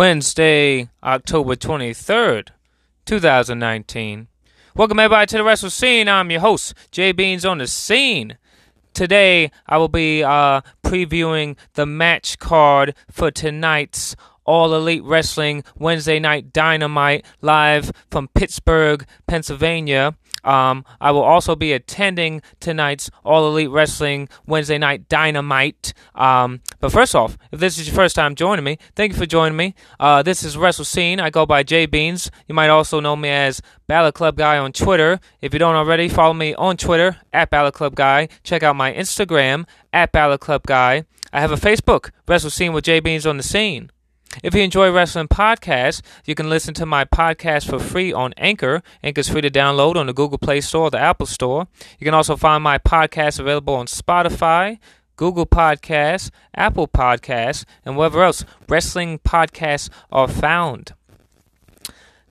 Wednesday, October 23rd, 2019. Welcome everybody to the Wrestle Scene. I'm your host, Jay Beans on the scene. Today, I will be uh, previewing the match card for tonight's All Elite Wrestling Wednesday Night Dynamite live from Pittsburgh, Pennsylvania. Um, I will also be attending tonight's All Elite Wrestling Wednesday Night Dynamite. Um, but first off, if this is your first time joining me, thank you for joining me. Uh, this is Wrestle Scene. I go by Jay Beans. You might also know me as Bullet Club Guy on Twitter. If you don't already, follow me on Twitter at Bullet Club Guy. Check out my Instagram at Bullet Club Guy. I have a Facebook, Wrestle Scene with Jay Beans on the Scene. If you enjoy wrestling podcasts, you can listen to my podcast for free on Anchor. Anchor is free to download on the Google Play Store or the Apple Store. You can also find my podcast available on Spotify, Google Podcasts, Apple Podcasts, and wherever else wrestling podcasts are found.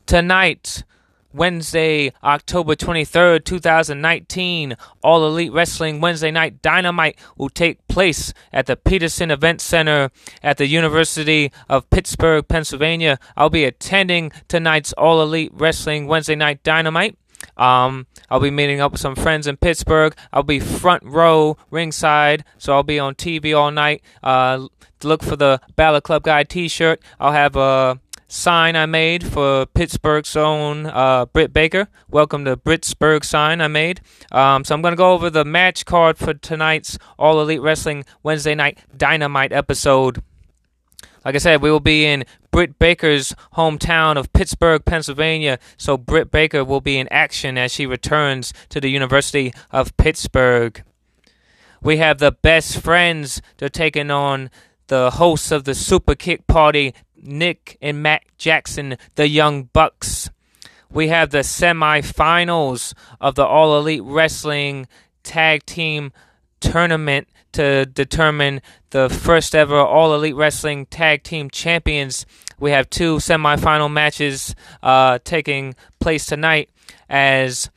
Tonight, Wednesday, October 23rd, 2019, All Elite Wrestling Wednesday Night Dynamite will take place at the Petersen Event Center at the University of Pittsburgh, Pennsylvania. I'll be attending tonight's All Elite Wrestling Wednesday Night Dynamite. Um, I'll be meeting up with some friends in Pittsburgh. I'll be front row, ringside, so I'll be on TV all night. Uh, look for the Bullet Club Guy T-shirt. I'll have a sign I made for Pittsburgh's own uh, Britt Baker. Welcome to Pittsburgh sign I made. Um, so I'm going to go over the match card for tonight's All Elite Wrestling Wednesday Night Dynamite episode. Like I said, we will be in Britt Baker's hometown of Pittsburgh, Pennsylvania. So Britt Baker will be in action as she returns to the University of Pittsburgh. We have the best friends. They're taking on the hosts of the Super Kick Party, Nick and Matt Jackson, the Young Bucks. We have the semifinals of the All Elite Wrestling Tag Team Tournament to determine the first ever All Elite Wrestling Tag Team Champions. We have two semifinal matches uh, taking place tonight as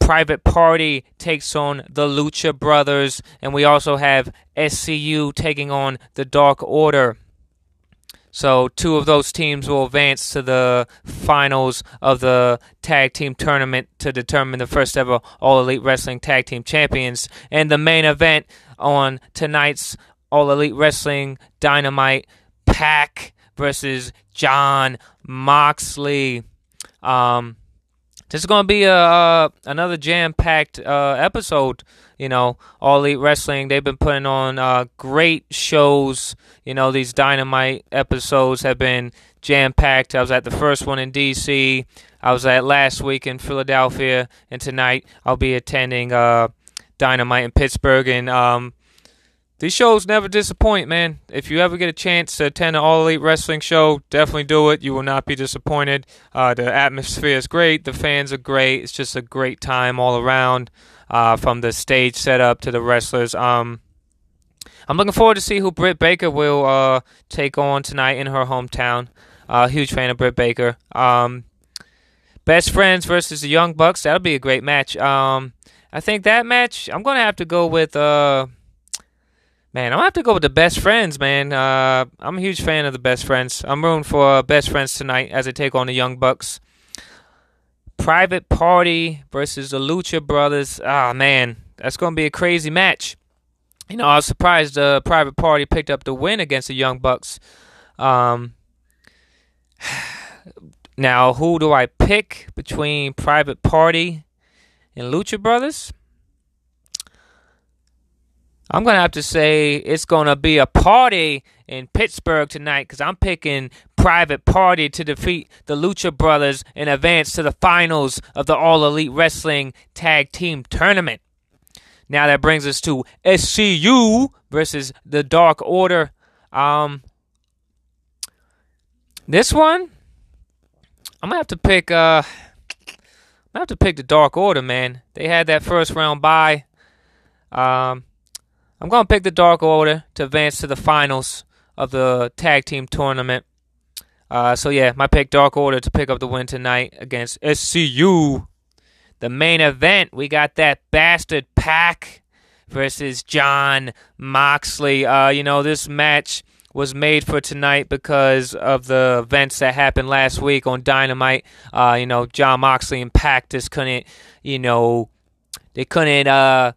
Private Party takes on the Lucha Brothers, and we also have SCU taking on the Dark Order. So, two of those teams will advance to the finals of the tag team tournament to determine the first ever All Elite Wrestling Tag Team Champions. And the main event on tonight's All Elite Wrestling Dynamite Pac versus John Moxley. Um, this is going to be a uh, another jam-packed uh, episode. You know, All Elite Wrestling. They've been putting on uh, great shows. You know, these Dynamite episodes have been jam-packed. I was at the first one in D.C. I was at last week in Philadelphia, and tonight I'll be attending uh, Dynamite in Pittsburgh. And um, these shows never disappoint, man. If you ever get a chance to attend an All Elite Wrestling show, definitely do it. You will not be disappointed. Uh, the atmosphere is great. The fans are great. It's just a great time all around, uh, from the stage setup to the wrestlers. Um, I'm looking forward to see who Britt Baker will uh, take on tonight in her hometown. Uh, huge fan of Britt Baker. Um, best friends versus the Young Bucks. That'll be a great match. Um, I think that match. I'm gonna have to go with. Uh, Man, I'm gonna have to go with the best friends, man. Uh, I'm a huge fan of the best friends. I'm rooting for uh, best friends tonight as they take on the Young Bucks. Private Party versus the Lucha Brothers. Ah, man, that's gonna be a crazy match. You know, I was surprised the Private Party picked up the win against the Young Bucks. Um, now, who do I pick between Private Party and Lucha Brothers? I'm going to have to say it's going to be a party in Pittsburgh tonight because I'm picking Private Party to defeat the Lucha Brothers and advance to the finals of the All Elite Wrestling Tag Team Tournament. Now that brings us to SCU versus the Dark Order. Um, this one, I'm gonna have to pick. Uh, I'm gonna have to pick the Dark Order, man. They had that first round bye. Um, I'm to pick the Dark Order to advance to the finals of the tag team tournament. Uh, so yeah, my pick Dark Order to pick up the win tonight against SCU. The main event, we got that bastard Pac versus John Moxley. Uh, you know, this match was made for tonight because of the events that happened last week on Dynamite. Uh, you know, John Moxley and Pac just couldn't, you know, they couldn't uh,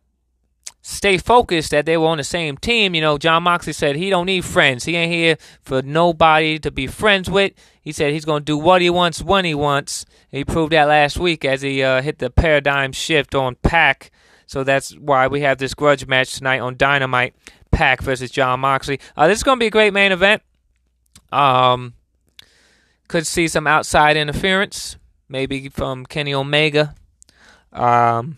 stay focused that they were on the same team. You know, John Moxley said he don't need friends. He ain't here for nobody to be friends with. He said he's going to do what he wants when he wants. He proved that last week as he uh, hit the paradigm shift on Pac. So that's why we have this grudge match tonight on Dynamite. Pac versus John Moxley. Uh, this is going to be a great main event. Um, could see some outside interference, maybe from Kenny Omega. Um,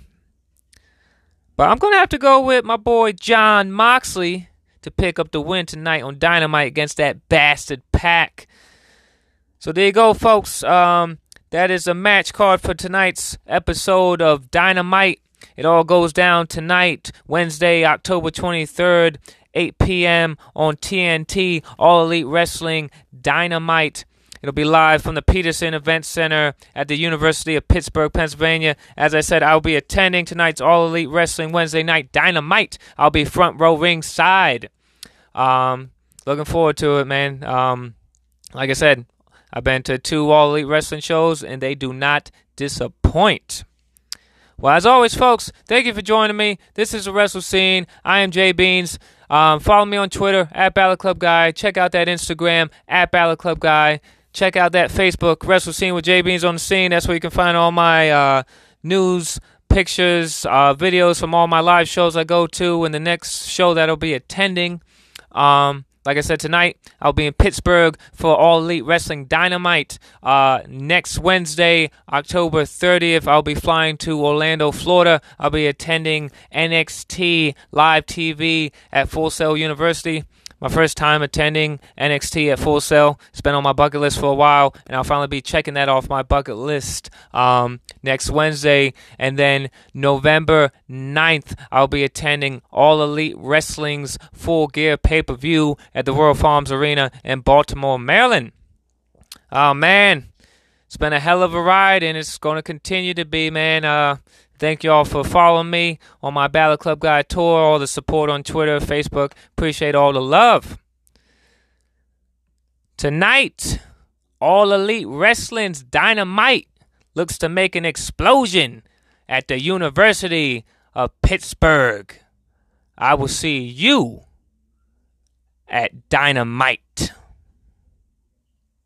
but I'm going to have to go with my boy John Moxley to pick up the win tonight on Dynamite against that bastard Pac. So there you go, folks. Um, that is a match card for tonight's episode of Dynamite. It all goes down tonight, Wednesday, October 23rd, 8 p.m. on TNT, All Elite Wrestling Dynamite. It'll be live from the Petersen Event Center at the University of Pittsburgh, Pennsylvania. As I said, I'll be attending tonight's All Elite Wrestling Wednesday Night Dynamite. I'll be front row ringside. Um, looking forward to it, man. Um, like I said, I've been to two All Elite Wrestling shows, and they do not disappoint. Well, as always, folks, thank you for joining me. This is the Wrestle Scene. I am Jay Beans. Um, follow me on Twitter at Bullet Club Guy. Check out that Instagram at Bullet Club Guy. Check out that Facebook, Wrestle Scene with J Beans on the Scene. That's where you can find all my uh, news, pictures, uh, videos from all my live shows I go to, and the next show that I'll be attending. Um, like I said tonight, I'll be in Pittsburgh for All Elite Wrestling Dynamite. Uh, next Wednesday, October 30th, I'll be flying to Orlando, Florida. I'll be attending NXT Live TV at Full Sail University. My first time attending NXT at Full Sail. It's been on my bucket list for a while, and I'll finally be checking that off my bucket list um, next Wednesday. And then November 9th, I'll be attending All Elite Wrestling's Full Gear pay per view at the Royal Farms Arena in Baltimore, Maryland. Oh, man. It's been a hell of a ride, and it's going to continue to be, man. Uh, Thank y'all for following me on my Bullet Club Guy tour, all the support on Twitter, Facebook. Appreciate all the love. Tonight, All Elite Wrestling's Dynamite looks to make an explosion at the University of Pittsburgh. I will see you at Dynamite.